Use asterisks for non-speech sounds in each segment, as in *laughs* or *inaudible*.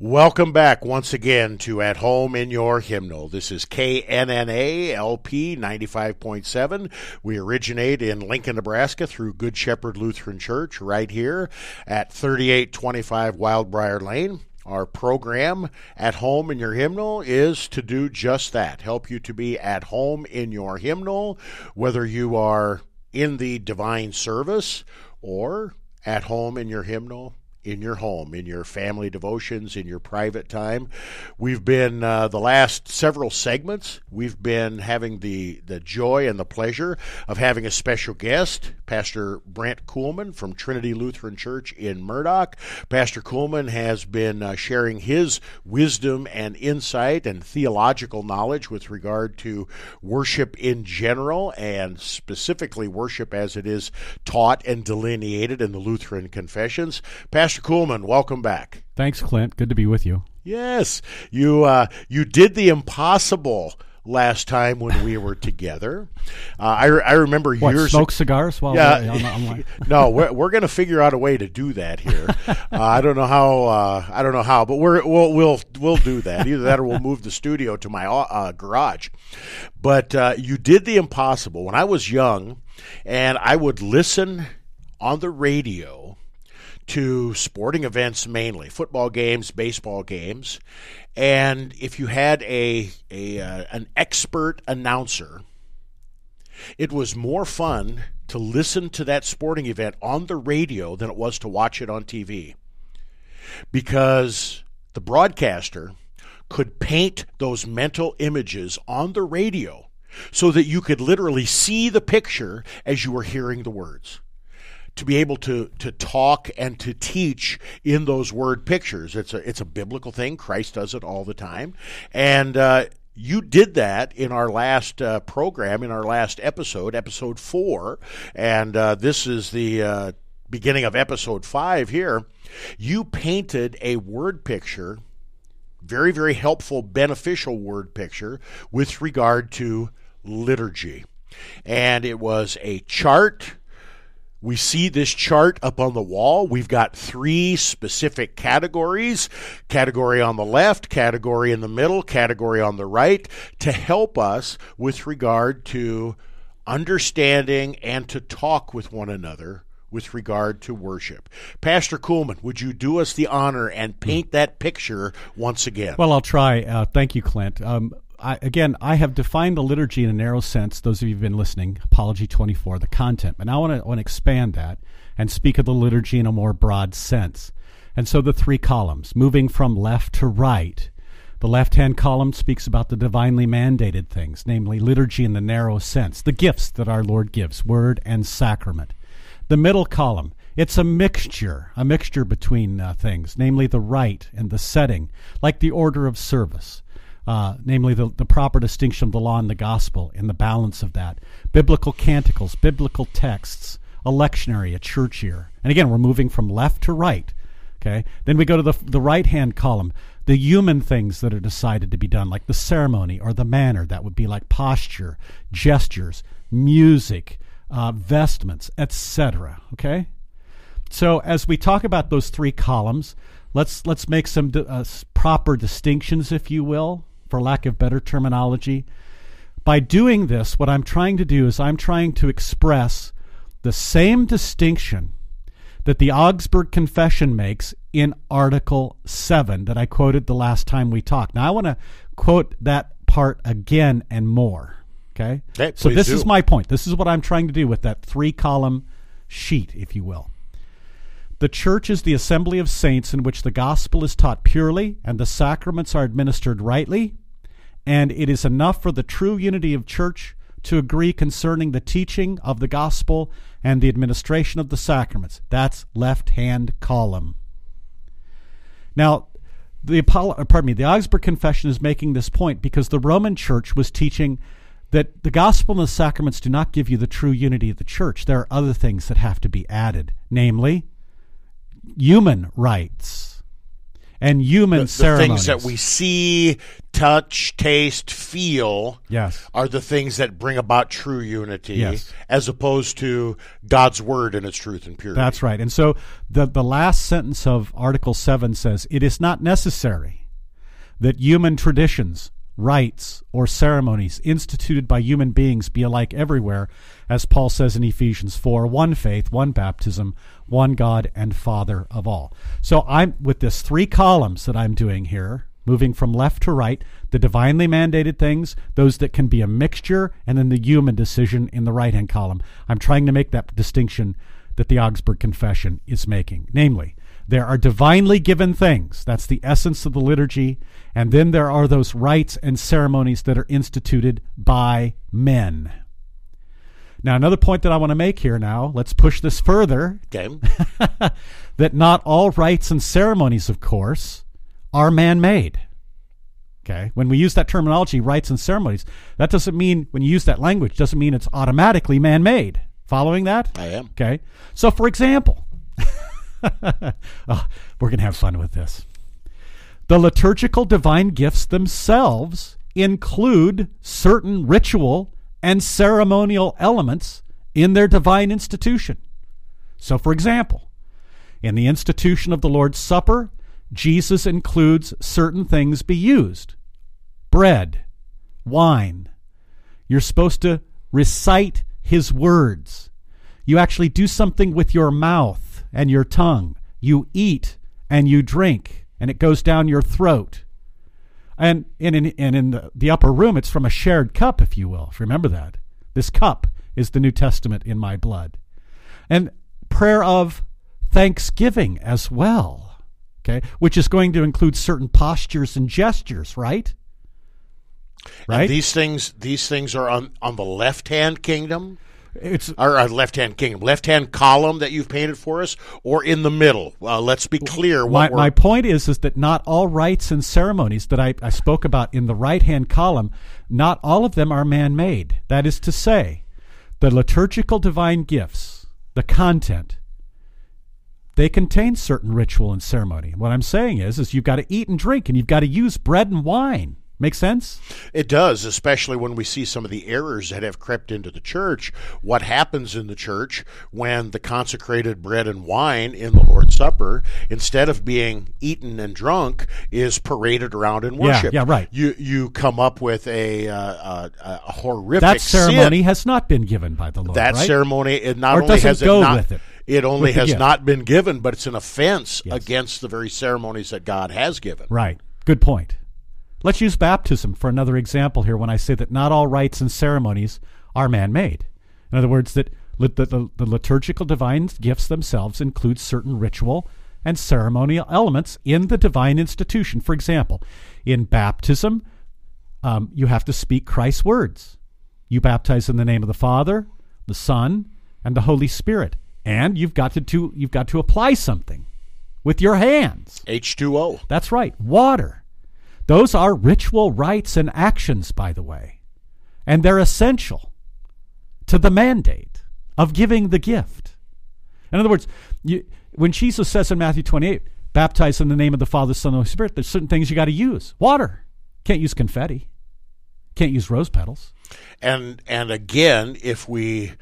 Welcome back once again to At Home in Your Hymnal. This is KNNA LP 95.7. We originate in Lincoln, Nebraska through Good Shepherd Lutheran Church right here at 3825 Wildbrier Lane. Our program at home in your hymnal is to do just that help you to be at home in your hymnal, whether you are in the divine service or at home in your hymnal in your home, in your family devotions, in your private time. We've been uh, the last several segments. We've been having the the joy and the pleasure of having a special guest, Pastor Brent Kuhlman from Trinity Lutheran Church in Murdock. Pastor Kuhlman has been uh, sharing his wisdom and insight and theological knowledge with regard to worship in general and specifically worship as it is taught and delineated in the Lutheran confessions. Pastor Kuhlman, welcome back. Thanks, Clint. Good to be with you. Yes, you uh, you did the impossible last time when we were together. Uh, I, I remember what, years. Smoke cigars? Well, yeah. I'm, I'm like... no, we're, we're going to figure out a way to do that here. *laughs* uh, I don't know how. Uh, I don't know how, but we're we'll we'll we'll do that. Either that or we'll move the studio to my uh, garage. But uh, you did the impossible when I was young, and I would listen on the radio to sporting events mainly, football games, baseball games, and if you had a, a uh, an expert announcer, it was more fun to listen to that sporting event on the radio than it was to watch it on TV. Because the broadcaster could paint those mental images on the radio so that you could literally see the picture as you were hearing the words to be able to to talk and to teach in those word pictures. It's a it's a biblical thing. Christ does it all the time, and. Uh, you did that in our last uh, program, in our last episode, episode four, and uh, this is the uh, beginning of episode five here. You painted a word picture, very, very helpful, beneficial word picture with regard to liturgy. And it was a chart we see this chart up on the wall. We've got three specific categories category on the left, category in the middle, category on the right to help us with regard to understanding and to talk with one another with regard to worship. Pastor Kuhlman, would you do us the honor and paint that picture once again? Well, I'll try. Uh, thank you, Clint. Um, I, again, I have defined the liturgy in a narrow sense. Those of you who've been listening, Apology 24, the content. But now I want to, expand that and speak of the liturgy in a more broad sense. And so the three columns, moving from left to right. The left hand column speaks about the divinely mandated things, namely liturgy in the narrow sense, the gifts that our Lord gives, word and sacrament. The middle column, it's a mixture, a mixture between uh, things, namely the rite and the setting, like the order of service uh, namely the, the proper distinction of the law and the gospel and the balance of that. Biblical canticles, biblical texts, a lectionary, a church year. And again, we're moving from left to right. Okay. Then we go to the, the right hand column, the human things that are decided to be done, like the ceremony or the manner. That would be like posture, gestures, music, uh, vestments, etc. Okay. So as we talk about those three columns, let's let's make some uh, proper distinctions, if you will, for lack of better terminology. By doing this, what I'm trying to do is I'm trying to express the same distinction that the Augsburg Confession makes in Article 7 that I quoted the last time we talked. Now, I want to quote that part again and more. Okay? Hey, so, this do. is my point. This is what I'm trying to do with that three column sheet, if you will. The church is the assembly of saints in which the gospel is taught purely and the sacraments are administered rightly and it is enough for the true unity of church to agree concerning the teaching of the gospel and the administration of the sacraments. That's left hand column. Now, the uh, pardon me, the Augsburg Confession is making this point because the Roman Church was teaching that the gospel and the sacraments do not give you the true unity of the church. There are other things that have to be added, namely human rites and human the, the ceremonies. things that we see, touch, taste, feel Yes. are the things that bring about true unity Yes. as opposed to God's word and its truth and purity. That's right. And so the the last sentence of Article 7 says, "It is not necessary that human traditions, rites, or ceremonies instituted by human beings be alike everywhere, as Paul says in Ephesians 4, one faith, one baptism, one God and Father of all." So I'm with this three columns that I'm doing here, moving from left to right, the divinely mandated things, those that can be a mixture, and then the human decision in the right-hand column. I'm trying to make that distinction that the Augsburg Confession is making. Namely, there are divinely given things. That's the essence of the liturgy. And then there are those rites and ceremonies that are instituted by men. Now, another point that I want to make here now, let's push this further Okay. *laughs* that not all rites and ceremonies, of course, are man made. Okay? When we use that terminology, rites and ceremonies, that doesn't mean, when you use that language, doesn't mean it's automatically man made. Following that? I am. Okay. So, for example, *laughs* oh, *laughs* we're going to have fun with this. The liturgical divine gifts themselves include certain ritual and ceremonial elements in their divine institution. So, for example, in the institution of the Lord's Supper, Jesus includes certain things be used bread, wine. You're supposed to recite his words. You actually do something with your mouth and your tongue. You eat and you drink, and it goes down your throat. And in, in, and in the, the upper room, it's from a shared cup, if you will. If you remember that. This cup is the New Testament in my blood. And prayer of thanksgiving as well, okay, which is going to include certain postures and gestures, right? And Right? these things these things are on, on the left hand kingdom It's our, uh, left hand kingdom, left hand column that you've painted for us, or in the middle. Uh, let's be clear. my, we're, my point is is that not all rites and ceremonies that I, I spoke about in the right hand column, not all of them are man made. That is to say, the liturgical divine gifts, the content, they contain certain ritual and ceremony. What I'm saying is is you've got to eat and drink and you've got to use bread and wine. Make sense? It does, especially when we see some of the errors that have crept into the church. What happens in the church when the consecrated bread and wine in the Lord's Supper, instead of being eaten and drunk, is paraded around in worship? yeah, right. You you come up with a, uh, uh, a horrific That ceremony sin. has not been given by the Lord. That right? ceremony it not Or only has it not it, it only has gift. not been given, but it's an offense Yes. against the very ceremonies that God has given. Right. Good point. Let's use baptism for another example here when I say that not all rites and ceremonies are man made. In other words, that the, the, the liturgical divine gifts themselves include certain ritual and ceremonial elements in the divine institution. For example, in baptism, um, you have to speak Christ's words. You baptize in the name of the Father, the Son, and the Holy Spirit. And you've got to, to you've got to apply something with your hands. H two O. That's right, water. Those are ritual rites and actions, by the way, and they're essential to the mandate of giving the gift. In other words, you, when Jesus says in Matthew 28, baptize in the name of the Father, Son, and Holy Spirit, there's certain things you got to use. Water. Can't use confetti. Can't use rose petals. and and again, if we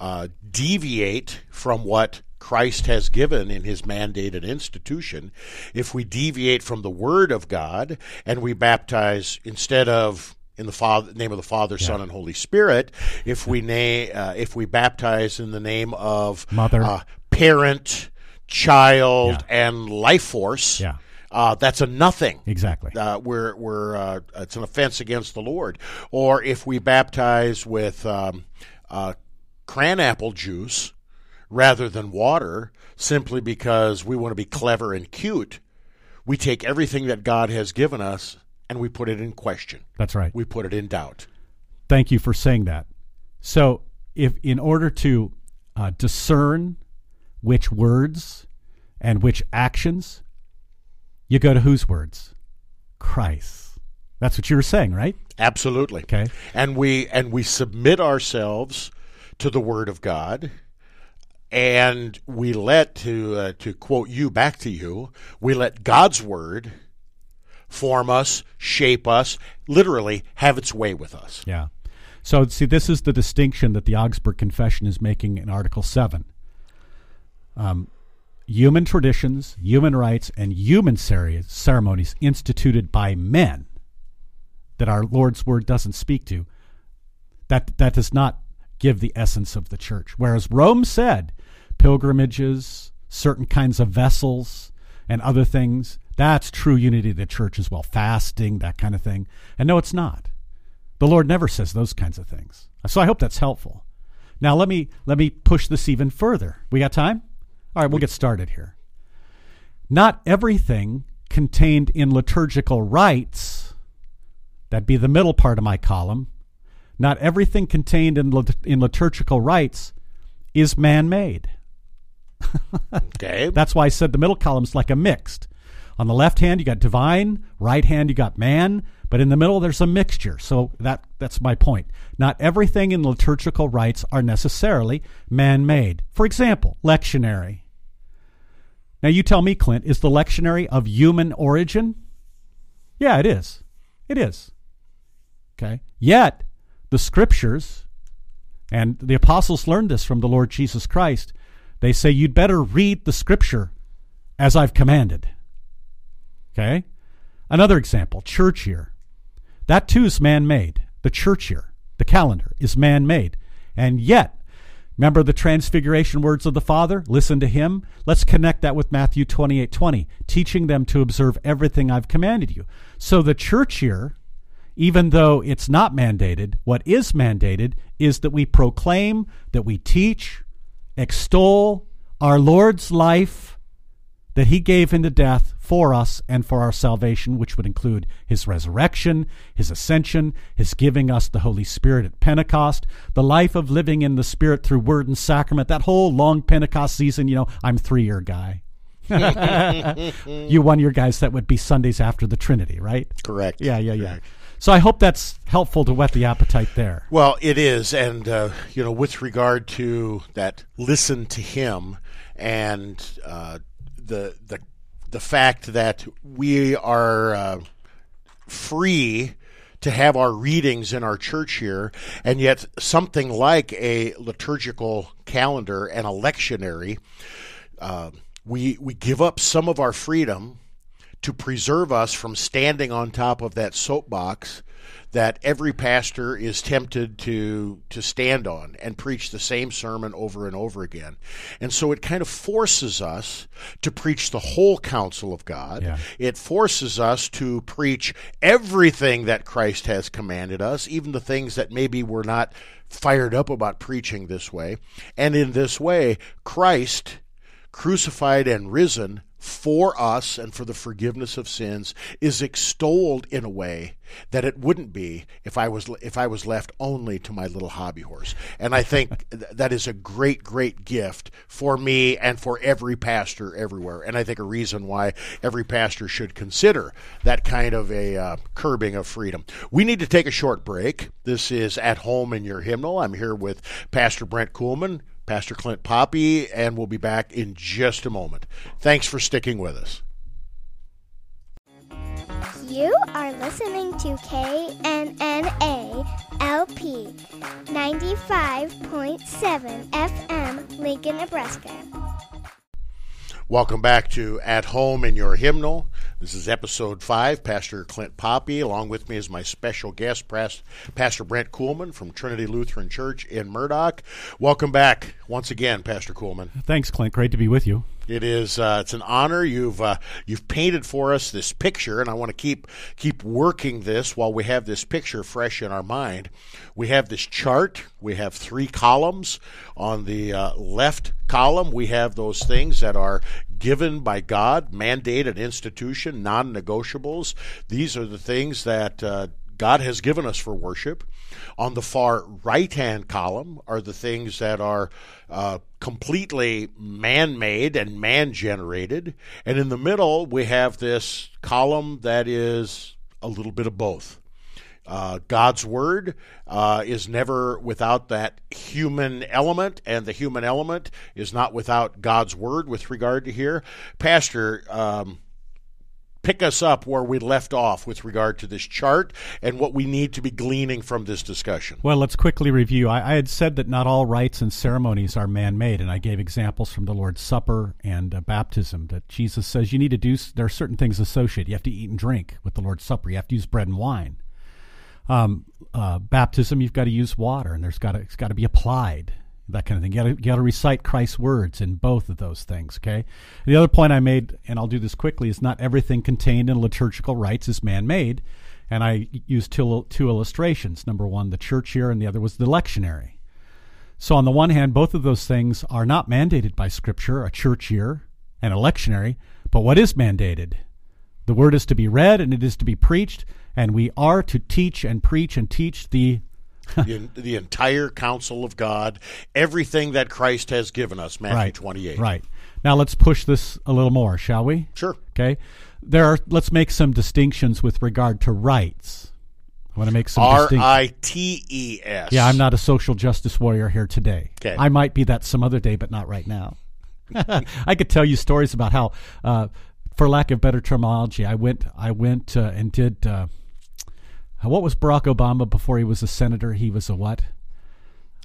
uh, deviate from what Christ has given in His mandated institution, if we deviate from the Word of God and we baptize instead of in the Father, name of the Father, Son, and Holy Spirit, if we na- uh, if we baptize in the name of Mother. uh, parent, child, Yeah. and life force, Yeah. uh, that's a nothing Exactly. uh, we're, we're uh, it's an offense against the Lord. Or if we baptize with um, uh, cranapple juice rather than water, simply because we want to be clever and cute, we take everything that God has given us and we put it in question. That's right. We put it in doubt. Thank you for saying that. So, if in order to uh, discern which words and which actions, you go to whose words? Christ. That's what you were saying, right? Absolutely. Okay. And we and we submit ourselves to the Word of God and we let to uh, to quote you back to you, we let God's word form us, shape us, literally have its way with us. Yeah. So see, this is the distinction that the Augsburg Confession is making in Article Seven. Um, human traditions, human rites, and human ceremonies instituted by men that our Lord's word doesn't speak to. That that does not give the essence of the church. Whereas Rome said pilgrimages, certain kinds of vessels, and other things, that's true unity of the church as well. Fasting, that kind of thing. And no, it's not. The Lord never says those kinds of things. So I hope that's helpful. Now let me let me push this even further. We got time? All right, we'll get started here. Not everything contained in liturgical rites, that'd be the middle part of my column, not everything contained in, in liturgical rites is man made. Okay. That's why I said the middle column is like a mixed. On the left hand, you got divine, right hand, you got man, but in the middle, there's a mixture. So that, that's my point. Not everything in liturgical rites are necessarily man made. For example, lectionary. Now, you tell me, Clint, is the lectionary of human origin? Yeah, it is. It is. Okay. Yet, the scriptures, and the apostles learned this from the Lord Jesus Christ, they say you'd better read the scripture as I've commanded. Okay? Another example, church year. That too is man made. The church year, the calendar, is man made. And yet, Remember the transfiguration words of the Father? Listen to him. Let's connect that with Matthew 28 20, teaching them to observe everything I've commanded you. So the church year, even though it's not mandated, what is mandated is that we proclaim, that we teach, extol our Lord's life that he gave into death for us and for our salvation, which would include his resurrection, his ascension, his giving us the Holy Spirit at Pentecost, the life of living in the Spirit through word and sacrament, that whole long Pentecost season. You know, I'm three year guy. *laughs* you one year guys that would be Sundays after the Trinity, right? Correct. Yeah, yeah, yeah. So I hope that's helpful to whet the appetite there. Well, it is, and uh, you know, with regard to that, listen to him, and uh, the the the fact that we are uh, free to have our readings in our church here, and yet something like a liturgical calendar and a lectionary, uh, we we give up some of our freedom to preserve us from standing on top of that soapbox that every pastor is tempted to to stand on and preach the same sermon over and over again. And so it kind of forces us to preach the whole counsel of God. Yeah. It forces us to preach everything that Christ has commanded us, even the things that maybe we're not fired up about preaching this way. And in this way, Christ crucified and risen for us and for the forgiveness of sins is extolled in a way that it wouldn't be if I was if I was left only to my little hobby horse. And I think *laughs* that is a great great gift for me and for every pastor everywhere. And I think a reason why every pastor should consider that kind of a uh, curbing of freedom. We need to take a short break. This is at home in your hymnal. I'm here with Pastor Brent Kuhlman Pastor Clint Poppe, and we'll be back in just a moment. Thanks for sticking with us. You are listening to KNNA LP 95.7 FM, Lincoln, Nebraska. Welcome back to At Home in Your Hymnal. This is episode five. Pastor Clint Poppe, along with me is my special guest, Pastor Brent Kuhlman from Trinity Lutheran Church in Murdock. Welcome back once again, Pastor Kuhlman. Thanks, Clint. Great to be with you. It is. Uh, it's an honor. You've uh, you've painted for us this picture, and I want to keep keep working this while we have this picture fresh in our mind. We have this chart. We have three columns. On the uh, left column, we have those things that are given by God, mandated institution, non negotiables. These are the things that uh, God has given us for worship. On the far right hand column are the things that are uh, completely man made and man generated. And in the middle, we have this column that is a little bit of both. Uh, God's word uh, is never without that human element, and the human element is not without God's word with regard to here. Pastor, um, pick us up where we left off with regard to this chart and what we need to be gleaning from this discussion. Well, let's quickly review. I, I had said that not all rites and ceremonies are man made, and I gave examples from the Lord's Supper and uh, baptism that Jesus says you need to do, there are certain things associated. You have to eat and drink with the Lord's Supper, you have to use bread and wine. Um, uh, baptism, you've got to use water, and there's got to, it's got to be applied that kind of thing. You got you to recite Christ's words in both of those things. Okay. The other point I made, and I'll do this quickly, is not everything contained in liturgical rites is man-made, and I used two two illustrations. Number one, the church year, and the other was the lectionary. So on the one hand, both of those things are not mandated by Scripture, a church year and a lectionary. But what is mandated? The word is to be read and it is to be preached, and we are to teach and preach and teach the *laughs* the, the, entire counsel of God, everything that Christ has given us, Matthew right, 28. Right. Now let's push this a little more, shall we? Sure. Okay. There are let's make some distinctions with regard to rites. I want to make some R I T E S. Yeah, I'm not a social justice warrior here today. Okay. I might be that some other day, but not right now. *laughs* I could tell you stories about how, uh, for lack of better terminology, I went I went uh, and did uh, what was Barack Obama before he was a senator? He was a what?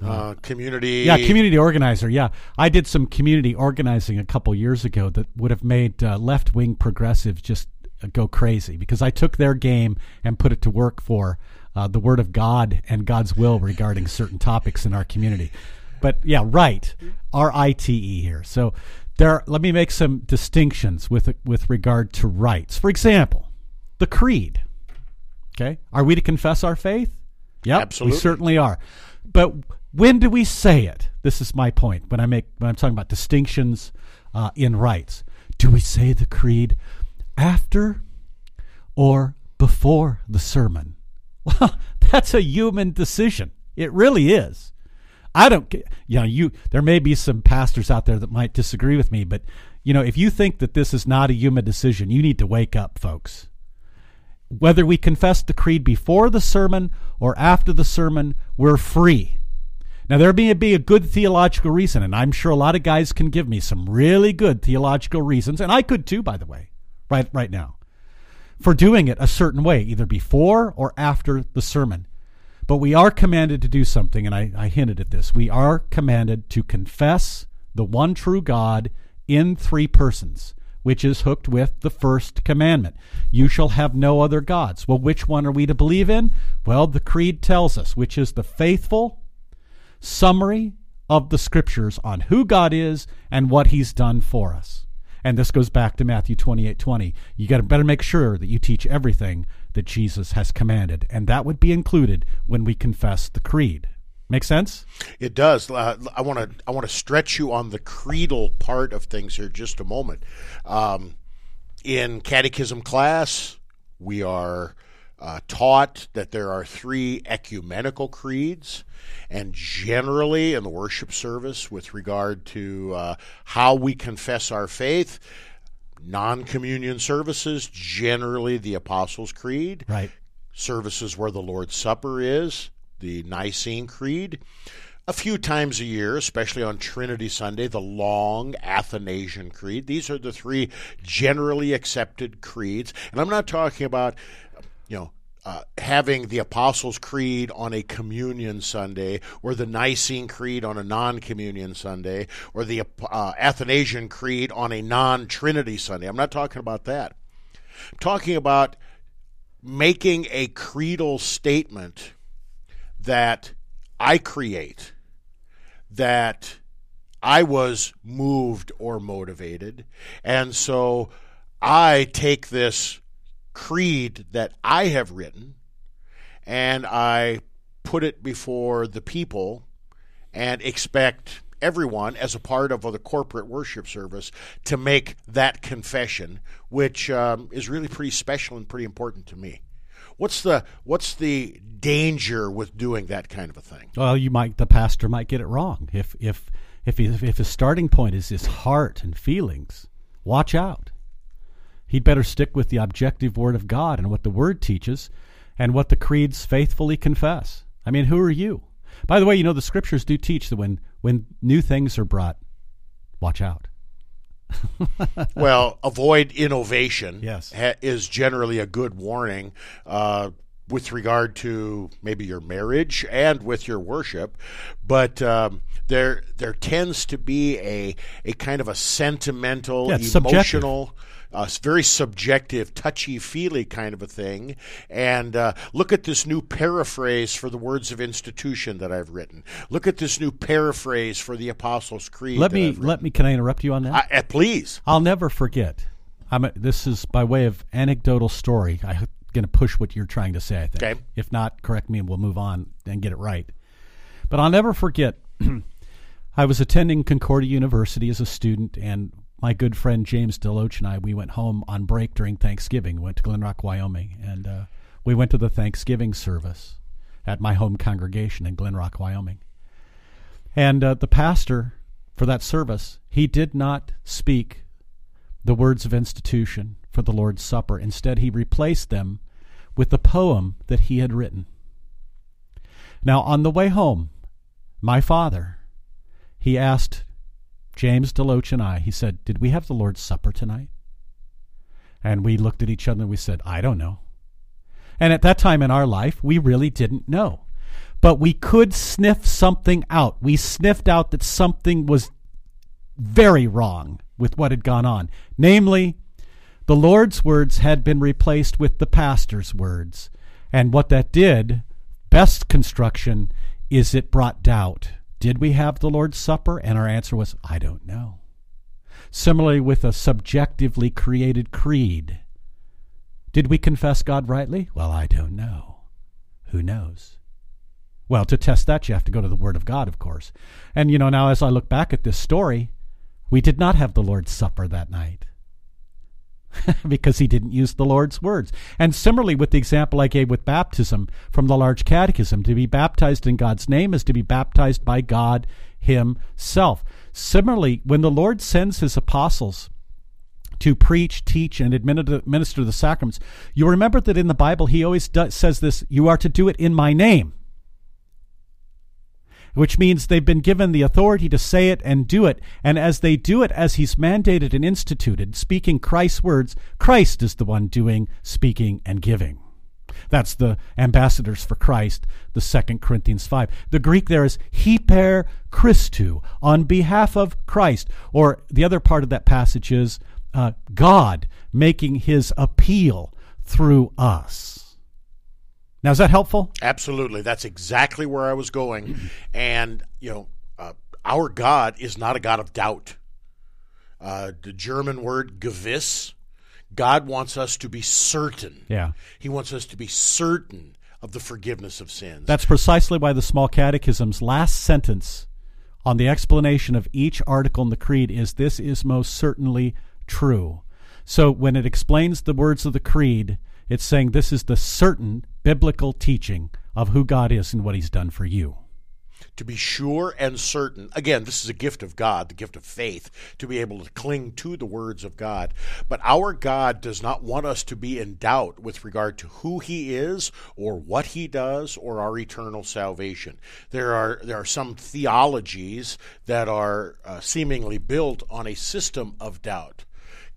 Uh, community. Yeah, community organizer. Yeah, I did some community organizing a couple years ago that would have made uh, left wing progressives just uh, go crazy because I took their game and put it to work for uh, the Word of God and God's will regarding certain topics in our community. But yeah, right, R I T E here. So there. Let me make some distinctions with with regard to rites. For example, the creed. Okay. Are we to confess our faith? Yep, Absolutely. We certainly are. But when do we say it? This is my point when I make when I'm talking about distinctions uh, in rites. Do we say the creed after or before the sermon? Well, *laughs* that's a human decision. It really is. I don't you know you there may be some pastors out there that might disagree with me, but you know, if you think that this is not a human decision, you need to wake up, folks. Whether we confess the creed before the sermon or after the sermon, we're free. Now, there may be a good theological reason, and I'm sure a lot of guys can give me some really good theological reasons, and I could too, by the way, right, right now, for doing it a certain way, either before or after the sermon. But we are commanded to do something, and I, I hinted at this. We are commanded to confess the one true God in three persons which is hooked with the first commandment You shall have no other gods. Well, which one are we to believe in? Well, the Creed tells us, which is the faithful summary of the scriptures on who God is and what he's done for us. And this goes back to Matthew 28 20. You got to better make sure that you teach everything that Jesus has commanded. And that would be included when we confess the creed. Make sense? It does. Uh, I want to I want to stretch you on the creedal part of things here just a moment. Um, in catechism class, we are uh, taught that there are three ecumenical creeds, and generally in the worship service, with regard to uh, how we confess our faith, non communion services, generally the Apostles' Creed. Right. Services where the Lord's Supper is, the Nicene Creed. A few times a year, especially on Trinity Sunday, the long Athanasian Creed. These are the three generally accepted creeds. And I'm not talking about, you know, uh, having the Apostles' Creed on a communion Sunday, or the Nicene Creed on a non communion Sunday, or the uh, Athanasian Creed on a non Trinity Sunday. I'm not talking about that. I'm talking about making a creedal statement that I create, that I was moved or motivated. And so I take this creed that I have written and I put it before the people and expect everyone as a part of the corporate worship service to make that confession, which um, is really pretty special and pretty important to me. What's the what's the danger with doing that kind of a thing? Well, you might the pastor might get it wrong if if if if his starting point is his heart and feelings. Watch out. He'd better stick with the objective word of God and what the word teaches, and what the creeds faithfully confess. I mean, who are you? By the way, you know the scriptures do teach that when when new things are brought, watch out. Well, avoid innovation. Yes. ha- is generally a good warning. Uh, with regard to maybe your marriage and with your worship, but um, there there tends to be a a kind of a sentimental, Yeah, it's subjective. Uh, very subjective, touchy feely kind of a thing. And uh, look at this new paraphrase for the words of institution that I've written. Look at this new paraphrase for the Apostles' Creed. Let me let me. Can I interrupt you on that? I, uh, please. I'll never forget. I'm a, this is by way of anecdotal story. I'm going to push what you're trying to say. I think. Okay. If not, correct me, and we'll move on and get it right. But I'll never forget. *clears throat* I was attending Concordia University as a student, and my good friend James Deloach and I we went home on break during Thanksgiving. We went to Glenrock, Wyoming, and uh, we went to the Thanksgiving service at my home congregation in Glenrock, Wyoming. And uh, the pastor for that service, he did not speak the words of institution for the Lord's Supper. Instead, he replaced them with the poem that he had written. Now, on the way home, my father, he asked James Deloach and I, he said, Did we have the Lord's Supper tonight? And we looked at each other and we said, I don't know. And at that time in our life, we really didn't know. But we could sniff something out. We sniffed out that something was very wrong with what had gone on. Namely, the Lord's words had been replaced with the pastor's words. And what that did, best construction, is it brought doubt. Did we have the Lord's Supper? And our answer was, I don't know. Similarly, with a subjectively created creed. Did we confess God rightly? Well, I don't know. Who knows? Well, to test that, you have to go to the Word of God, of course. And, you know, now as I look back at this story, we did not have the Lord's Supper that night *laughs* because he didn't use the Lord's words. And similarly, with the example I gave with baptism from the Large Catechism, to be baptized in God's name is to be baptized by God Himself. Similarly, when the Lord sends His apostles, to preach, teach, and administer the sacraments. You remember that in the Bible, he always does, says this you are to do it in my name, which means they've been given the authority to say it and do it. And as they do it, as he's mandated and instituted, speaking Christ's words, Christ is the one doing, speaking, and giving. That's the ambassadors for Christ, the Second Corinthians 5. The Greek there is hyper Christou, on behalf of Christ. Or the other part of that passage is uh, God making his appeal through us. Now, is that helpful? Absolutely. That's exactly where I was going. And, you know, uh, our God is not a God of doubt. Uh, the German word gewiss, God wants us to be certain. Yeah. He wants us to be certain of the forgiveness of sins. That's precisely why the Small Catechism's last sentence on the explanation of each article in the Creed is this is most certainly true. So when it explains the words of the Creed, it's saying this is the certain biblical teaching of who God is and what He's done for you. to be sure and certain. Again, this is a gift of God, the gift of faith, to be able to cling to the words of God. But our God does not want us to be in doubt with regard to who He is or what He does or our eternal salvation. There are there are some theologies that are uh, seemingly built on a system of doubt.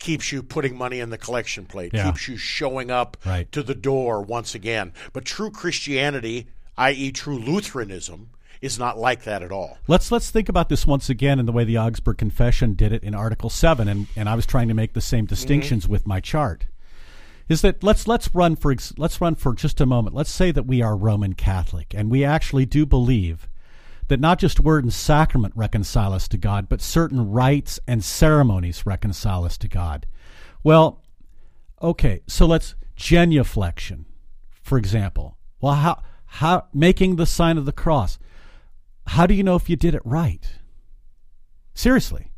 Keeps you putting money in the collection plate. Yeah. Keeps you showing up Right. to the door once again. But true Christianity, i.e., true Lutheranism, is not like that at all. Let's let's think about this once again in the way the Augsburg Confession did it in Article Seven, and, and I was trying to make the same mm-hmm. distinctions with my chart. Is that let's let's run for let's run for just a moment. Let's say that we are Roman Catholic, and we actually do believe that not just word and sacrament reconcile us to God, but certain rites and ceremonies reconcile us to God. Well, okay, so let's genuflection, for example. Well, how how making the sign of the cross how do you know if you did it right? Seriously.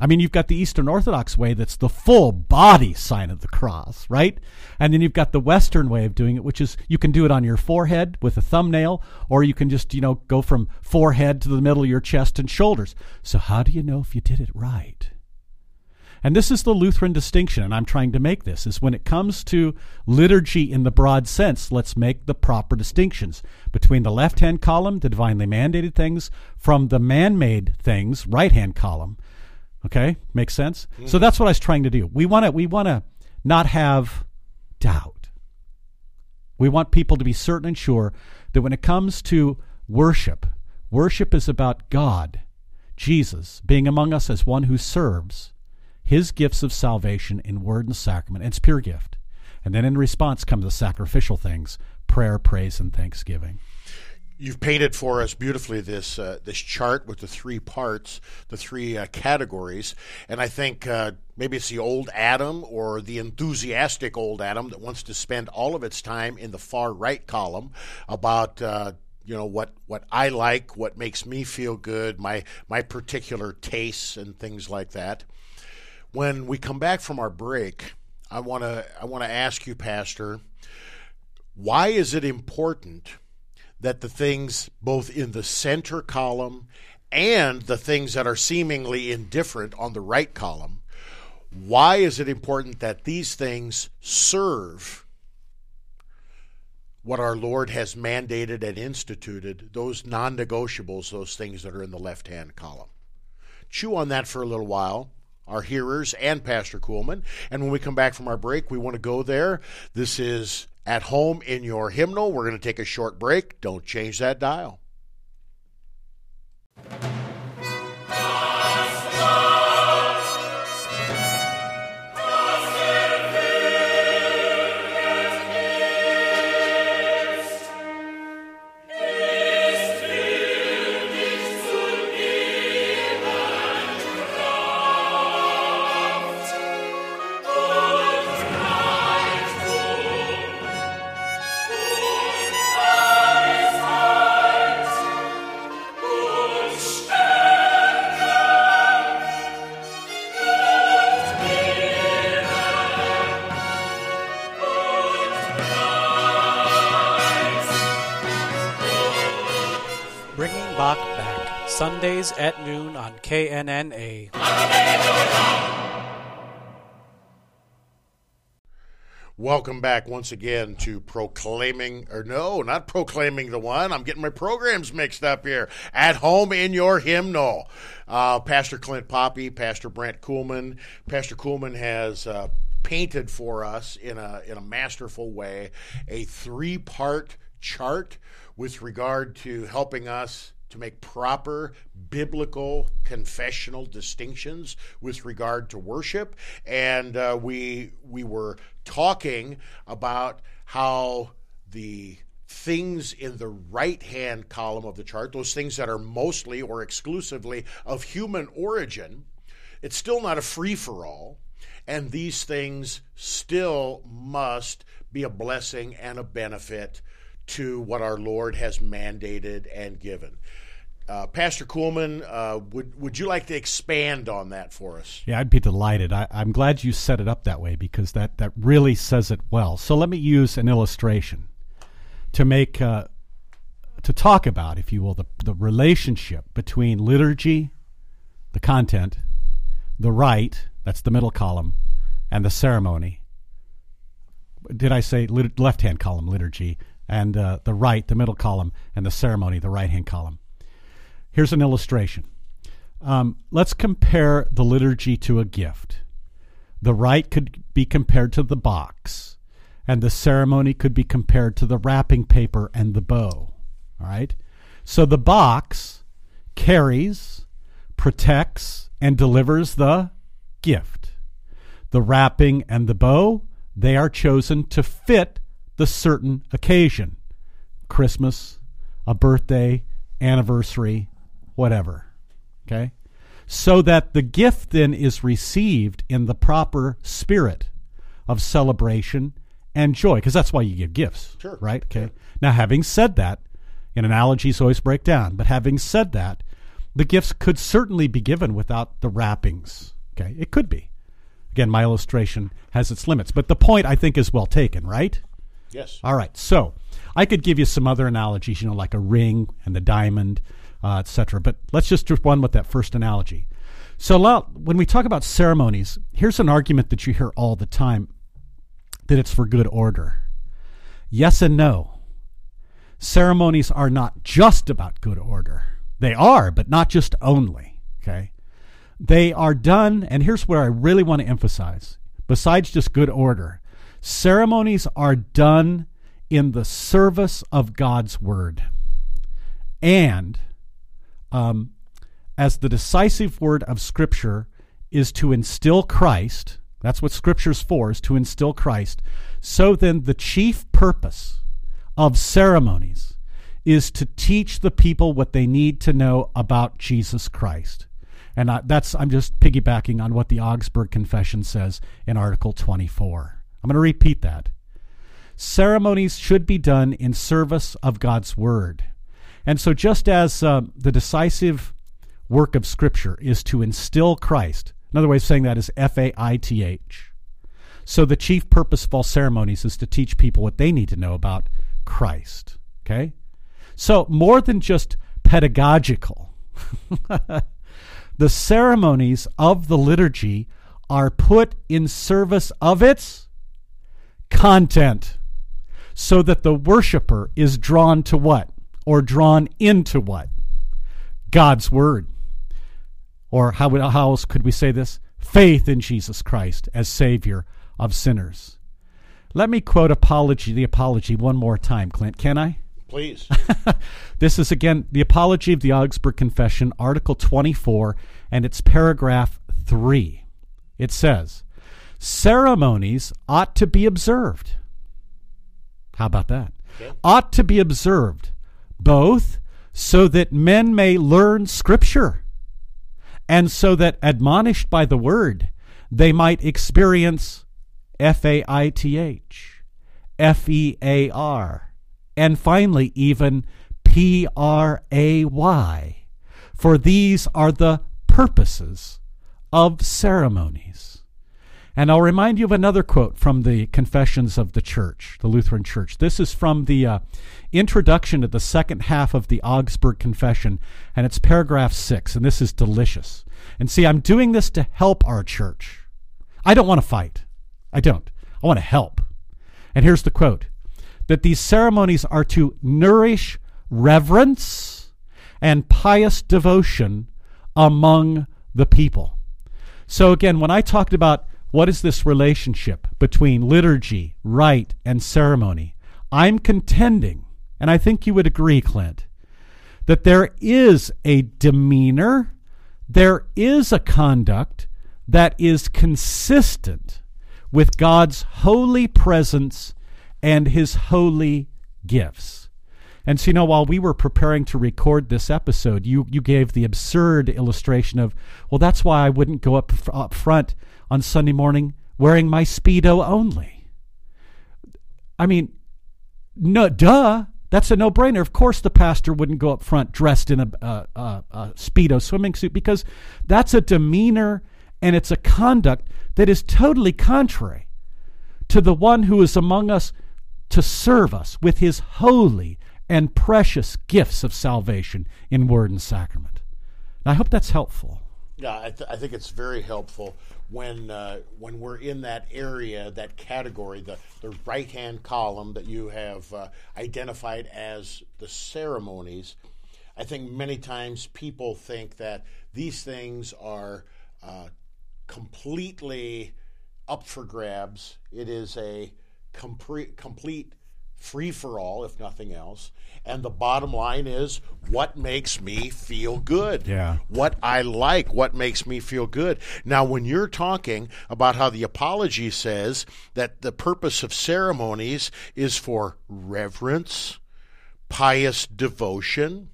I mean, you've got the Eastern Orthodox way that's the full body sign of the cross, right? And then you've got the Western way of doing it, which is you can do it on your forehead with a thumbnail, or you can just, you know, go from forehead to the middle of your chest and shoulders. So, how do you know if you did it right? And this is the Lutheran distinction, and I'm trying to make this, is when it comes to liturgy in the broad sense, let's make the proper distinctions between the left hand column, the divinely mandated things, from the man made things, right hand column. Okay? Makes sense? So mm-hmm. that's what I was trying to do. We wanna we wanna not have doubt. We want people to be certain and sure that when it comes to worship, worship is about God, Jesus, being among us as one who serves his gifts of salvation in word and sacrament. And it's pure gift. And then in response come the sacrificial things prayer, praise, and thanksgiving. You've painted for us beautifully this uh, this chart with the three parts, the three uh, categories, and I think uh, maybe it's the old Adam or the enthusiastic old Adam that wants to spend all of its time in the far right column about uh, you know what what I like, what makes me feel good, my my particular tastes and things like that. When we come back from our break, I want to I want to ask you, Pastor, why is it important? That the things both in the center column and the things that are seemingly indifferent on the right column, why is it important that these things serve what our Lord has mandated and instituted, those non negotiables, those things that are in the left hand column? Chew on that for a little while our hearers and Pastor Kuhlman. And when we come back from our break, we want to go there. This is at home in your hymnal. We're going to take a short break. Don't change that dial. Sundays at noon on KNNA. Welcome back once again to proclaiming, or no, not proclaiming the one. I'm getting my programs mixed up here. At home in your hymnal. Uh, Pastor Clint Poppe, Pastor Brent Kuhlman. Pastor Kuhlman has uh, painted for us in a in a masterful way a three part chart with regard to helping us to make proper biblical confessional distinctions with regard to worship. And uh, we we were talking about how the things in the right hand column of the chart those things that are mostly or exclusively of human origin it's still not a free for all and these things still must be a blessing and a benefit to what our Lord has mandated and given. Uh, Pastor Kuhlman, uh, would would you like to expand on that for us? Yeah, I'd be delighted. I, I'm glad you set it up that way because that, that really says it well. So let me use an illustration to make uh, to talk about, if you will, the the relationship between liturgy, the content, the rite, that's the middle column, and the ceremony. Did I say lit- left hand column liturgy and uh, the right, the middle column, and the ceremony, the right hand column? Here's an illustration. Um, let's compare the liturgy to a gift. The rite could be compared to the box, and the ceremony could be compared to the wrapping paper and the bow. All right? So the box carries, protects, and delivers the gift. The wrapping and the bow, they are chosen to fit the certain occasion Christmas, a birthday, anniversary, whatever. Okay? So that the gift then is received in the proper spirit of celebration and joy, because that's why you give gifts. Sure. Right? Okay. Now, having said that, and analogies always break down, but having said that, the gifts could certainly be given without the wrappings. Okay? It could be. Again, my illustration has its limits, but the point I think is well taken, right? Yes. All right. So I could give you some other analogies, you know, like a ring and the diamond, uh, etc. But let's just one with that first analogy. So when we talk about ceremonies, here's an argument that you hear all the time that it's for good order. Yes and no. Ceremonies are not just about good order. They are, but not just only. Okay? They are done, and here's where I really want to emphasize besides just good order, ceremonies are done in the service of God's word. And um, as the decisive word of Scripture is to instill Christ, that's what Scripture's for, is to instill Christ. So then, the chief purpose of ceremonies is to teach the people what they need to know about Jesus Christ. And I, that's I'm just piggybacking on what the Augsburg Confession says in Article 24. I'm going to repeat that. Ceremonies should be done in service of God's word. And so, just as uh, the decisive work of Scripture is to instill Christ, another way of saying that is F A I T H. So, the chief purpose of all ceremonies is to teach people what they need to know about Christ. Okay? So, more than just pedagogical, *laughs* the ceremonies of the liturgy are put in service of its content so that the worshiper is drawn to what? Or drawn into what? God's Word. Or how, how else could we say this? Faith in Jesus Christ as Savior of sinners. Let me quote Apology, the Apology, one more time, Clint. Can I? Please. *laughs* this is again the Apology of the Augsburg Confession, Article 24, and it's paragraph 3. It says, Ceremonies ought to be observed. How about that? Okay. Ought to be observed, both so that men may learn Scripture, and so that, admonished by the Word, they might experience F A I T H, F E A R, and finally, even P R A Y. For these are the purposes of ceremonies. And I'll remind you of another quote from the Confessions of the Church, the Lutheran Church. This is from the uh, introduction to the second half of the Augsburg Confession, and it's paragraph six, and this is delicious. And see, I'm doing this to help our church. I don't want to fight. I don't. I want to help. And here's the quote that these ceremonies are to nourish reverence and pious devotion among the people. So, again, when I talked about what is this relationship between liturgy, rite, and ceremony, I'm contending, and I think you would agree, Clint, that there is a demeanor, there is a conduct that is consistent with God's holy presence and his holy gifts. And so, you know, while we were preparing to record this episode, you, you gave the absurd illustration of, well, that's why I wouldn't go up, up front on Sunday morning wearing my Speedo only. I mean, no, duh. That's a no brainer. Of course, the pastor wouldn't go up front dressed in a, a, a, a Speedo swimming suit because that's a demeanor and it's a conduct that is totally contrary to the one who is among us to serve us with his holy and precious gifts of salvation in word and sacrament. And I hope that's helpful. Yeah, I, th- I think it's very helpful when uh, when we're in that area, that category, the, the right hand column that you have uh, identified as the ceremonies. I think many times people think that these things are uh, completely up for grabs. It is a complete complete free for all, if nothing else. And the bottom line is what makes me feel good. Yeah. What I like, what makes me feel good. Now, when you're talking about how the apology says that the purpose of ceremonies is for reverence, pious devotion,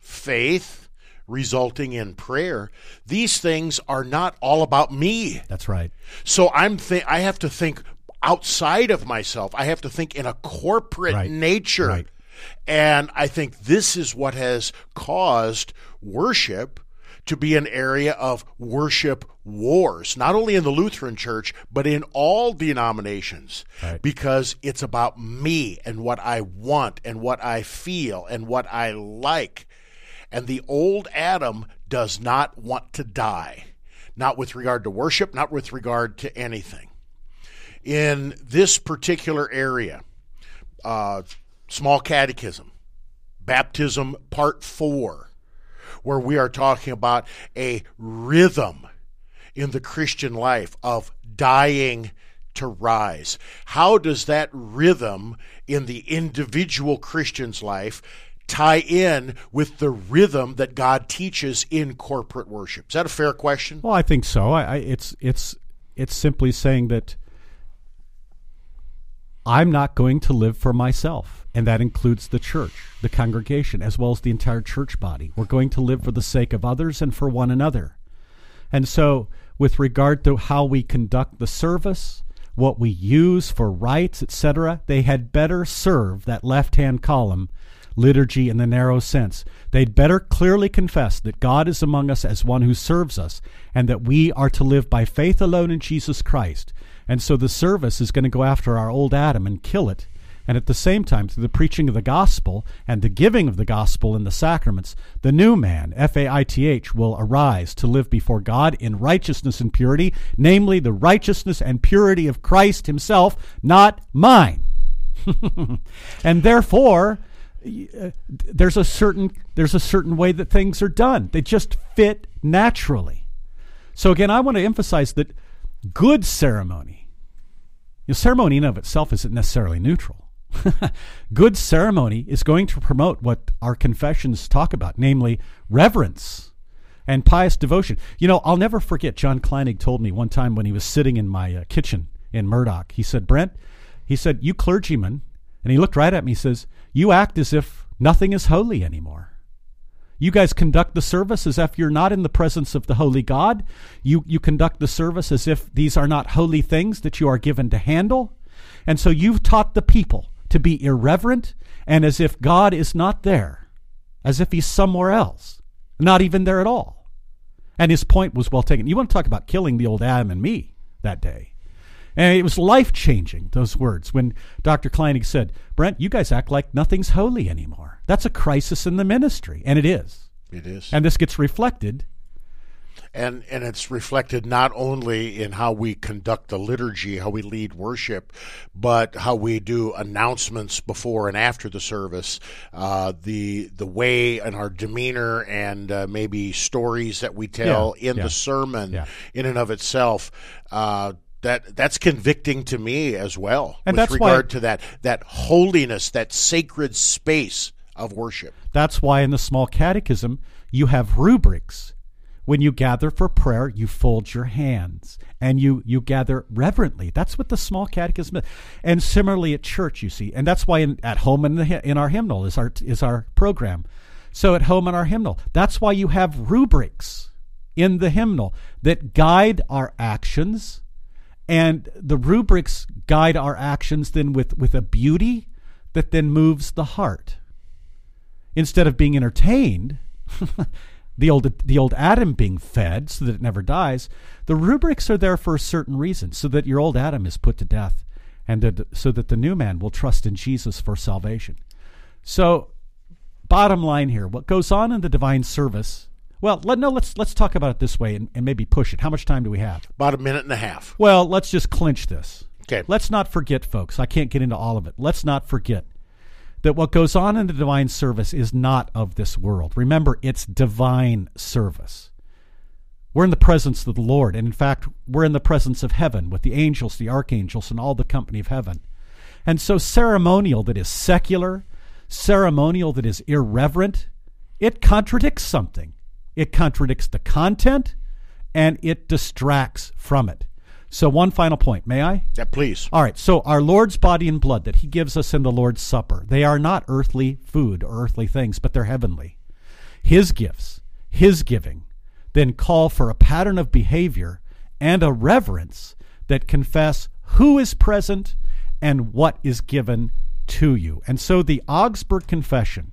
faith, resulting in prayer, these things are not all about me. That's right. So I'm th- I have to think outside of myself. I have to think in a corporate Right. nature. Right. And I think this is what has caused worship to be an area of worship wars, not only in the Lutheran Church, but in all denominations, Right. because it's about me and what I want and what I feel and what I like. And the old Adam does not want to die, not with regard to worship, not with regard to anything. In this particular area, uh, small catechism, baptism part four, where we are talking about a rhythm in the Christian life of dying to rise. How does that rhythm in the individual Christian's life tie in with the rhythm that God teaches in corporate worship? Is that a fair question? Well, I think so. I, I, it's it's it's simply saying that I'm not going to live for myself, and that includes the church, the congregation, as well as the entire church body. We're going to live for the sake of others and for one another. And so, with regard to how we conduct the service, what we use for rites, etc., they had better serve that left hand column, liturgy in the narrow sense. They'd better clearly confess that God is among us as one who serves us, and that we are to live by faith alone in Jesus Christ and so the service is going to go after our old Adam and kill it. And at the same time, through the preaching of the gospel and the giving of the gospel in the sacraments, the new man, F A I T H, will arise to live before God in righteousness and purity, namely the righteousness and purity of Christ himself, not mine. *laughs* and therefore, uh, there's a certain there's a certain way that things are done. They just fit naturally. So again, I want to emphasize that good ceremony. Ceremony in of itself isn't necessarily neutral. *laughs* good ceremony is going to promote what our confessions talk about, namely reverence and pious devotion. You know, I'll never forget John Kleinig told me one time when he was sitting in my uh, kitchen in Murdock. He said, Brent, he said, you clergymen, and he looked right at me, he says, you act as if nothing is holy anymore. You guys conduct the service as if you're not in the presence of the holy God. You, you conduct the service as if these are not holy things that you are given to handle. And so you've taught the people to be irreverent and as if God is not there, as if he's somewhere else, not even there at all. And his point was well taken. You want to talk about killing the old Adam and me that day. And it was life changing, those words, when Dr. Kleinig said, Brent, you guys act like nothing's holy anymore. That's a crisis in the ministry. And it is. It is. And this gets reflected. And, and it's reflected not only in how we conduct the liturgy, how we lead worship, but how we do announcements before and after the service, uh, the the way and our demeanor, and uh, maybe stories that we tell Yeah, in yeah, the sermon, yeah. in and of itself. Uh, that that's convicting to me as well, And with that's why- regard to that that holiness, that sacred space of worship. That's why in the small catechism, you have rubrics. When you gather for prayer, you fold your hands and you, you gather reverently. That's what the small catechism is. And similarly at church, you see. And that's why in, at home in, the, in our hymnal is our, is our program. So at home in our hymnal, that's why you have rubrics in the hymnal that guide our actions. And the rubrics guide our actions then with, with a beauty that then moves the heart instead of being entertained, *laughs* the old the old Adam being fed so that it never dies, the rubrics are there for a certain reason, so that your old Adam is put to death, and that, so that the new man will trust in Jesus for salvation. So, bottom line here, what goes on in the divine service? Well, let, no, let's let's talk about it this way and, and maybe push it. How much time do we have? About a minute and a half. Well, let's just clinch this. Okay. Let's not forget, folks. I can't get into all of it. Let's not forget that what goes on in the divine service is not of this world. Remember, it's divine service. We're in the presence of the Lord, and in fact, we're in the presence of heaven with the angels, the archangels, and all the company of heaven. And so, ceremonial that is secular, ceremonial that is irreverent, it contradicts something. It contradicts the content, and it distracts from it. So, one final point, may I? Yeah, please. All right, so our Lord's body and blood that he gives us in the Lord's Supper, they are not earthly food or earthly things, but they're heavenly. His gifts, his giving, then call for a pattern of behavior and a reverence that confess who is present and what is given to you. And so the Augsburg Confession,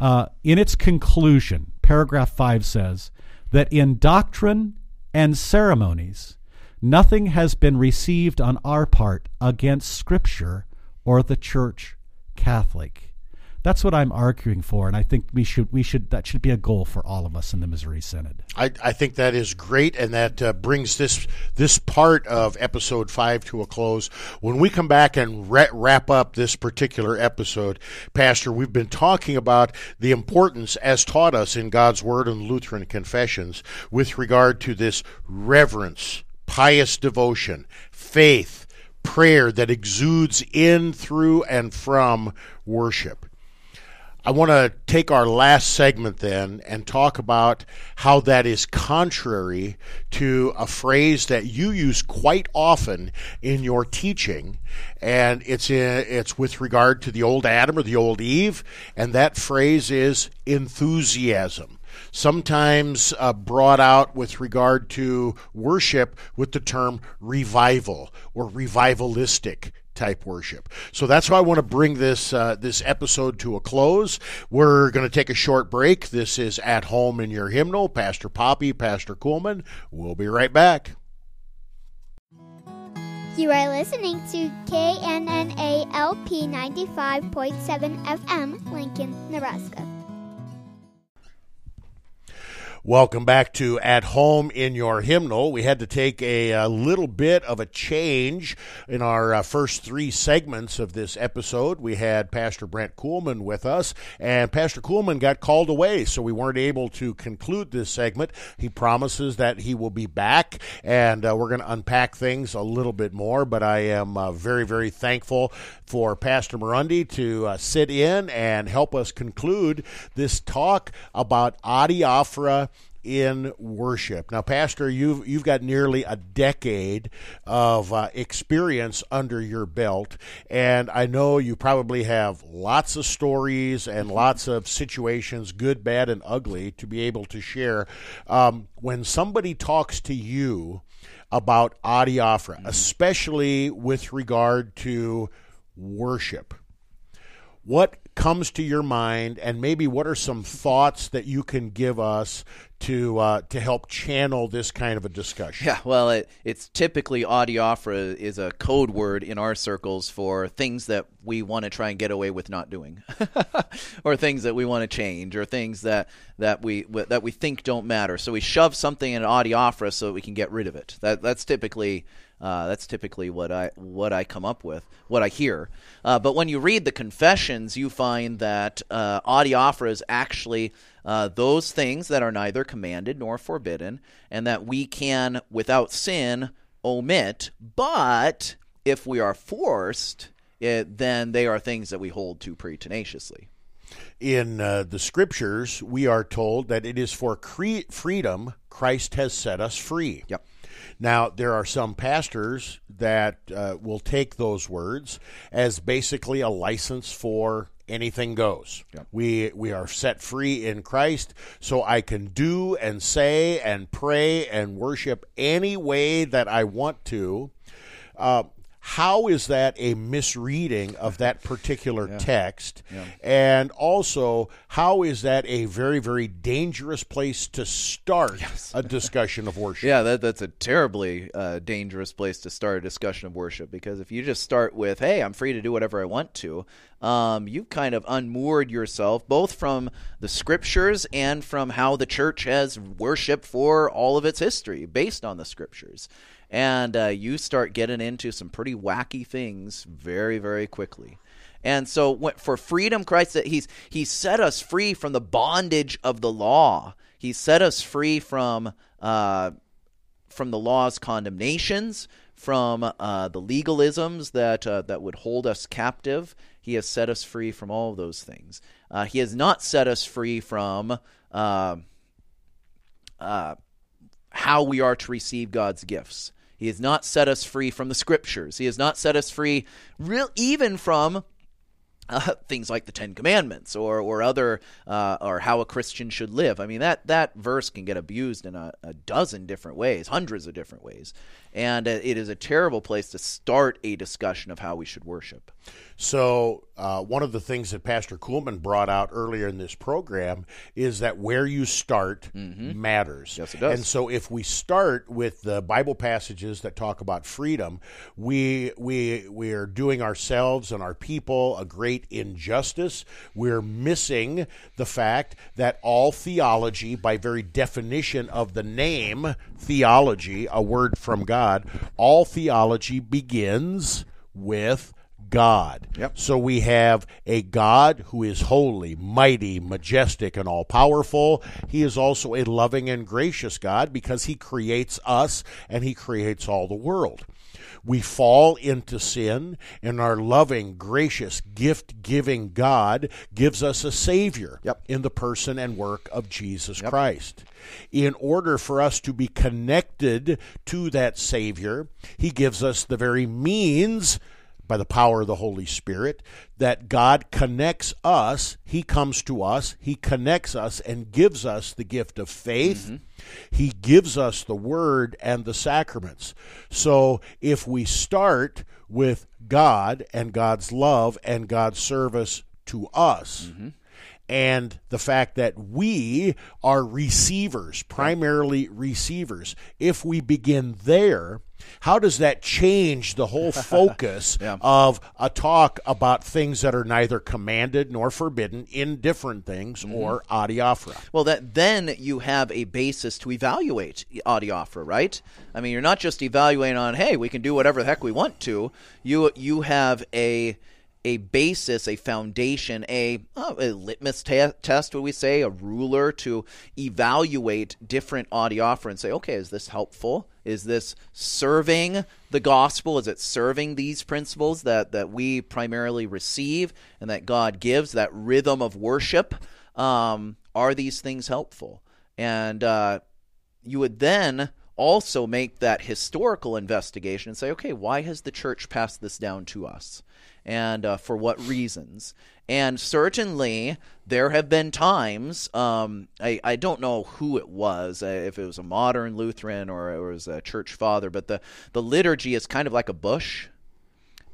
uh, in its conclusion, paragraph 5 says that in doctrine and ceremonies, nothing has been received on our part against Scripture or the Church Catholic. That's what I'm arguing for, and I think we should we should that should be a goal for all of us in the Missouri Synod. I, I think that is great, and that uh, brings this this part of episode five to a close. When we come back and ra- wrap up this particular episode, Pastor, we've been talking about the importance, as taught us in God's Word and Lutheran confessions, with regard to this reverence, pious devotion, faith, prayer that exudes in, through, and from worship. I want to take our last segment then and talk about how that is contrary to a phrase that you use quite often in your teaching, and it's in, it's with regard to the old Adam or the old Eve, and that phrase is enthusiasm. Sometimes uh, brought out with regard to worship with the term revival or revivalistic type worship. So that's why I want to bring this uh, this episode to a close. We're going to take a short break. This is at home in your hymnal. Pastor Poppe, Pastor Kuhlman. We'll be right back. You are listening to KNNA LP 95.7 FM, Lincoln, Nebraska. Welcome back to At Home in Your Hymnal. We had to take a, a little bit of a change in our uh, first three segments of this episode. We had Pastor Brent Kuhlman with us, and Pastor Kuhlman got called away, so we weren't able to conclude this segment. He promises that he will be back, and uh, we're going to unpack things a little bit more, but I am uh, very, very thankful for Pastor Murundi to uh, sit in and help us conclude this talk about adiaphora in worship. Now, Pastor, you've you've got nearly a decade of uh, experience under your belt, and I know you probably have lots of stories and lots of situations, good, bad, and ugly, to be able to share. Um, when somebody talks to you about adiaphora, especially with regard to worship what comes to your mind and maybe what are some thoughts that you can give us to uh, to help channel this kind of a discussion Yeah, well, it, it's typically adiaphora is a code word in our circles for things that we want to try and get away with not doing, *laughs* or things that we want to change, or things that that we that we think don't matter. So we shove something in adiaphora so we can get rid of it. That that's typically uh, that's typically what I what I come up with, what I hear. Uh, but when you read the confessions, you find that uh, adiaphora is actually uh, those things that are neither commanded nor forbidden, and that we can, without sin, omit. But if we are forced, it, then they are things that we hold to pretty tenaciously. in uh, the scriptures we are told that it is for cre- freedom christ has set us free Yep. Now, there are some pastors that uh, will take those words as basically a license for anything goes. We we are set free in Christ, so I can do and say and pray and worship any way that I want to. Uh, how is that a misreading of that particular text? And also, how is that a very, very dangerous place to start a discussion of worship? Yeah, that, that's a terribly uh, dangerous place to start a discussion of worship because if you just start with, hey, I'm free to do whatever I want to, um, you've kind of unmoored yourself both from the scriptures and from how the church has worshiped for all of its history based on the scriptures. And uh, you start getting into some pretty wacky things very, very quickly. And so, for freedom, Christ He's He set us free from the bondage of the law. He set us free from uh, from the law's condemnations, from uh, the legalisms that uh, that would hold us captive. He has set us free from all of those things. Uh, he has not set us free from uh, how we are to receive God's gifts. He has not set us free from the scriptures. He has not set us free, real even from uh, things like the Ten Commandments or or other uh, or how a Christian should live. I mean that that verse can get abused in a, a dozen different ways, hundreds of different ways, and uh, it is a terrible place to start a discussion of how we should worship. So, uh, one of the things that Pastor Kuhlman brought out earlier in this program is that where you start matters. Mm-hmm. Yes, it does. And so, if we start with the Bible passages that talk about freedom, we we we are doing ourselves and our people a great injustice. We're missing the fact that all theology, by very definition of the name theology, a word from God, all theology begins with God. Yep. So we have a God who is holy, mighty, majestic, and all powerful. He is also a loving and gracious God because he creates us and he creates all the world. We fall into sin, and our loving, gracious, gift giving God gives us a Savior Yep. in the person and work of Jesus Christ. In order for us to be connected to that Savior, He gives us the very means by the power of the Holy Spirit, that God connects us. He comes to us, He connects us, and gives us the gift of faith. Mm-hmm. He gives us the Word and the sacraments. So if we start with God and God's love and God's service to us, mm-hmm. And the fact that we are receivers, primarily receivers. If we begin there, how does that change the whole *laughs* focus Yeah. of a talk about things that are neither commanded nor forbidden, indifferent things, mm-hmm. or adiaphora? Well, that then you have a basis to evaluate adiaphora, right? I mean, you're not just evaluating on, hey, we can do whatever the heck we want to. You you have a a basis, a foundation, a, oh, a litmus te- test, would we say, a ruler to evaluate different adiaphora and say, okay, is this helpful? Is this serving the gospel? Is it serving these principles that, that we primarily receive and that God gives, that rhythm of worship? Um, are these things helpful? And uh, you would then also make that historical investigation and say, okay, why has the church passed this down to us? And uh, for what reasons? And certainly, there have been times, um, I, I don't know who it was, uh, if it was a modern Lutheran or it was a church father, but the, the liturgy is kind of like a bush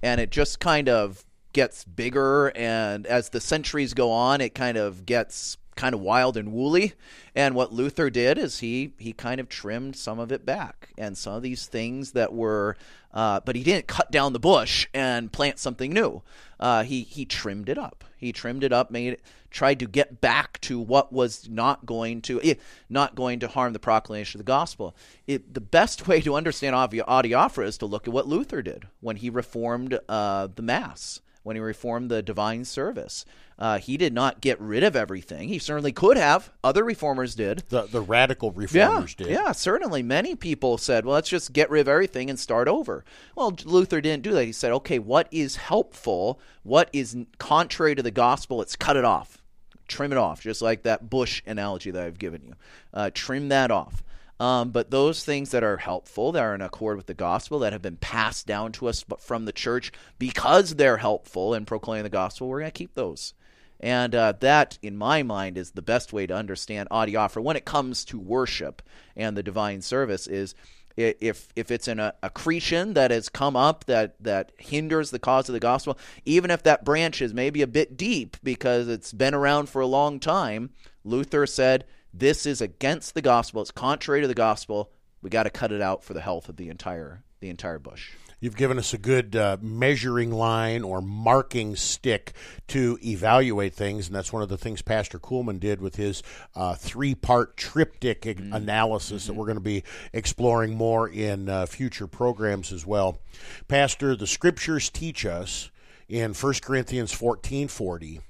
and it just kind of gets bigger and as the centuries go on it kind of gets kind of wild and woolly and what luther did is he he kind of trimmed some of it back. And some of these things that were uh, but he didn't cut down the bush and plant something new. Uh, he he trimmed it up. He trimmed it up made it tried to get back to what was not going to eh, not going to harm the proclamation of the gospel. It, the best way to understand adiaphora is to look at what Luther did when he reformed uh, the Mass, when he reformed the divine service. Uh, he did not get rid of everything. He certainly could have. Other reformers did. The, the radical Yeah, reformers did. yeah, certainly. Many people said, well, let's just get rid of everything and start over. Well, Luther didn't do that. He said, okay, what is helpful? What is contrary to the gospel? Let's cut it off. Trim it off, just like that bush analogy that I've given you. Uh, trim that off. Um, but those things that are helpful, that are in accord with the gospel, that have been passed down to us from the church because they're helpful in proclaiming the gospel, we're going to keep those. And uh, that, in my mind, is the best way to understand adiaphora when it comes to worship and the divine service. Is if if it's an uh, accretion that has come up that that hinders the cause of the gospel, even if that branch is maybe a bit deep because it's been around for a long time, Luther said this is against the gospel. It's contrary to the gospel. We got to cut it out for the health of the entire the entire bush. You've given us a good uh, measuring line or marking stick to evaluate things, and that's one of the things Pastor Kuhlman did with his uh, three part triptych ag- analysis that we're going to be exploring more in uh, future programs as well. Pastor, the scriptures teach us in 1 Corinthians fourteen forty,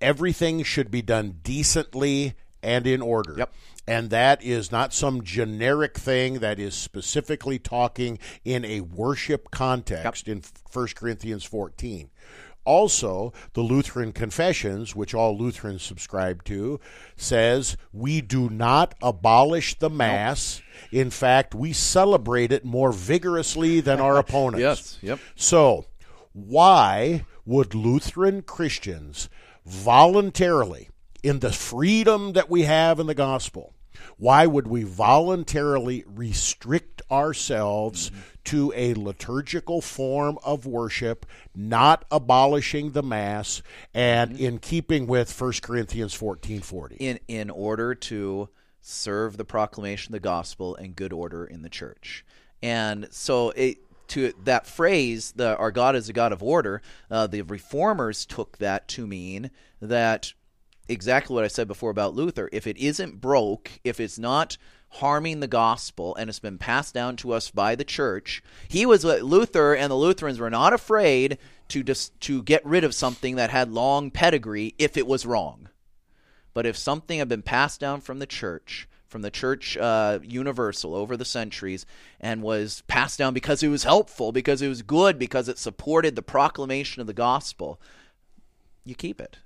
everything should be done decently and in order. Yep. And that is not some generic thing that is specifically talking in a worship context in 1 Corinthians 14. Also, the Lutheran Confessions, which all Lutherans subscribe to, says we do not abolish the Mass. In fact, we celebrate it more vigorously than our *laughs* opponents. yes, Yep. So, why would Lutheran Christians voluntarily, in the freedom that we have in the gospel, Why would we voluntarily restrict ourselves to a liturgical form of worship, not abolishing the Mass, and in keeping with 1 Corinthians fourteen forty? in in order to serve the proclamation of the gospel and good order in the church. And so it to that phrase, the our God is a God of order, uh, the reformers took that to mean that exactly what I said before about Luther. If it isn't broke, if it's not harming the gospel and it's been passed down to us by the church, he was Luther and the Lutherans were not afraid to just to get rid of something that had long pedigree if it was wrong. But if something had been passed down from the church, from the church uh, universal over the centuries, and was passed down because it was helpful, because it was good, because it supported the proclamation of the gospel, you keep it.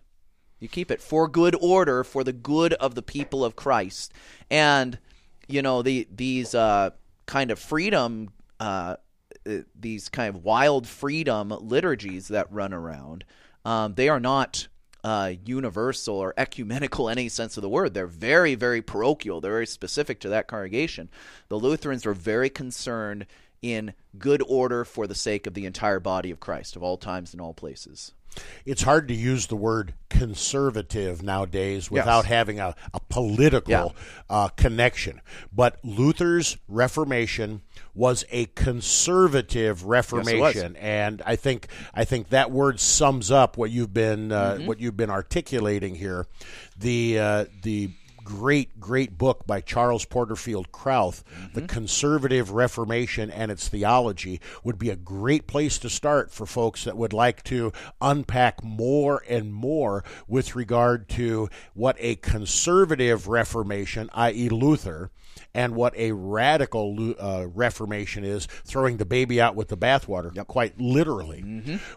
You keep it for good order, for the good of the people of Christ. And, you know, the these uh, kind of freedom, uh, uh these kind of wild freedom liturgies that run around, um, they are not uh, universal or ecumenical in any sense of the word. They're very, very parochial. They're very specific to that congregation. The Lutherans are very concerned in good order for the sake of the entire body of Christ, of all times and all places. It's hard to use the word conservative nowadays without Yes. having a, a political Yeah. uh, connection. But Luther's Reformation was a conservative Reformation, and I think I think that word sums up what you've been uh, Mm-hmm. what you've been articulating here. The uh, the great great book by Charles Porterfield Krauth, The Conservative Reformation and its Theology would be a great place to start for folks that would like to unpack more and more with regard to what a conservative reformation, i.e. Luther, and what a radical uh, reformation is, throwing the baby out with the bathwater, quite literally.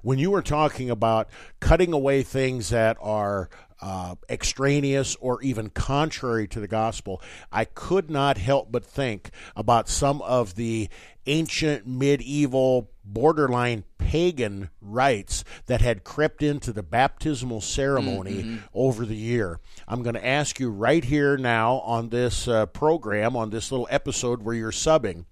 When you were talking about cutting away things that are uh, extraneous or even contrary to the gospel, I could not help but think about some of the ancient medieval borderline pagan rites that had crept into the baptismal ceremony over the year. I'm going to ask you right here now on this uh, program, on this little episode where you're subbing,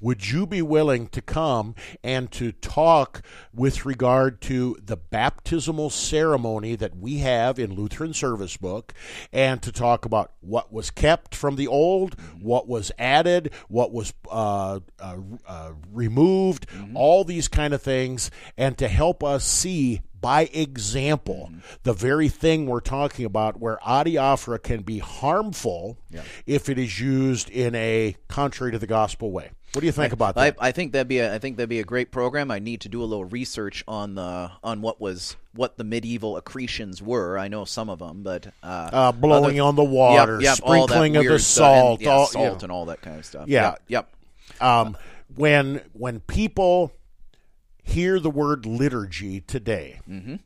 would you be willing to come and to talk with regard to the baptismal ceremony that we have in Lutheran Service Book and to talk about what was kept from the old, what was added, what was uh, uh, uh, removed, all these kind of things, and to help us see by example the very thing we're talking about where adiaphora can be harmful if it is used in a contrary to the gospel way. What do you think about that? I think that'd be a, I think that'd be a great program. I need to do a little research on the on what was what the medieval accretions were. I know some of them, but uh, uh, blowing other- on the water, Yep, yep, sprinkling of the stuff, and- salt, yeah, all, salt yeah. and all that kind of stuff. Yeah. yep. um, when when people hear the word liturgy today, Mm-hmm.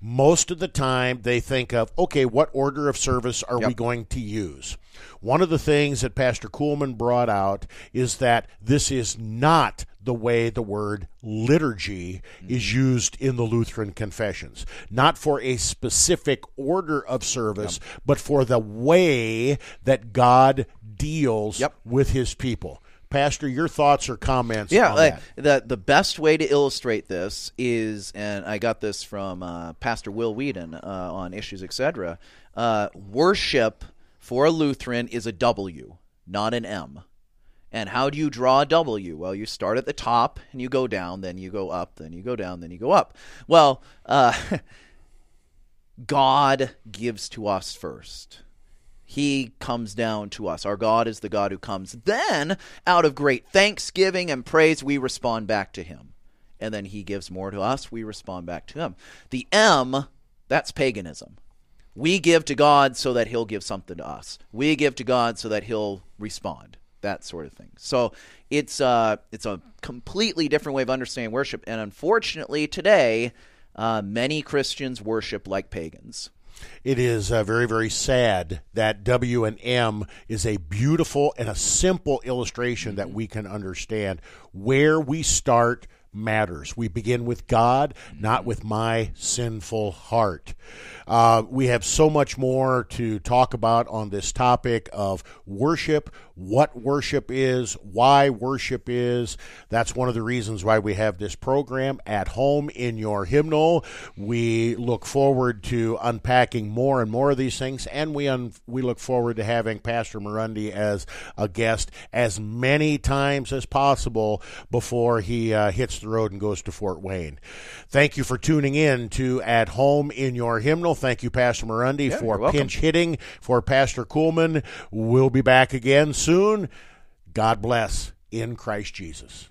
most of the time they think of okay, what order of service are we going to use? One of the things that Pastor Kuhlman brought out is that this is not the way the word liturgy Mm-hmm. is used in the Lutheran confessions. Not for a specific order of service, but for the way that God deals Yep. with his people. Pastor, your thoughts or comments Yeah, on like, that? the the best way to illustrate this is, and I got this from uh, Pastor Will Weedon uh, on Issues Etc. Uh, worship for a Lutheran is a W, not an M. And how do you draw a W? Well, you start at the top and you go down, then you go up, then you go down, then you go up. Well, uh, *laughs* God gives to us first. He comes down to us. Our God is the God who comes. Then, out of great thanksgiving and praise, we respond back to Him. And then He gives more to us. We respond back to Him. The M, that's paganism. We give to God so that He'll give something to us. We give to God so that He'll respond. That sort of thing. So it's uh, it's a completely different way of understanding worship. And unfortunately, today, uh, many Christians worship like pagans. It is uh, very, very sad that W and M is a beautiful and a simple illustration that we can understand where we start matters. We begin with God, not with my sinful heart. Uh, we have so much more to talk about on this topic of worship, what worship is, why worship is. That's one of the reasons why we have this program at home in your hymnal. We look forward to unpacking more and more of these things, and we un- we look forward to having Pastor Murundi as a guest as many times as possible before he uh, hits the road and goes to Fort Wayne. Thank you for tuning in to At Home in Your Hymnal. Thank you, Pastor Murundi, Yeah, for pinch hitting for Pastor Kuhlman. We'll be back again soon. God bless in Christ Jesus.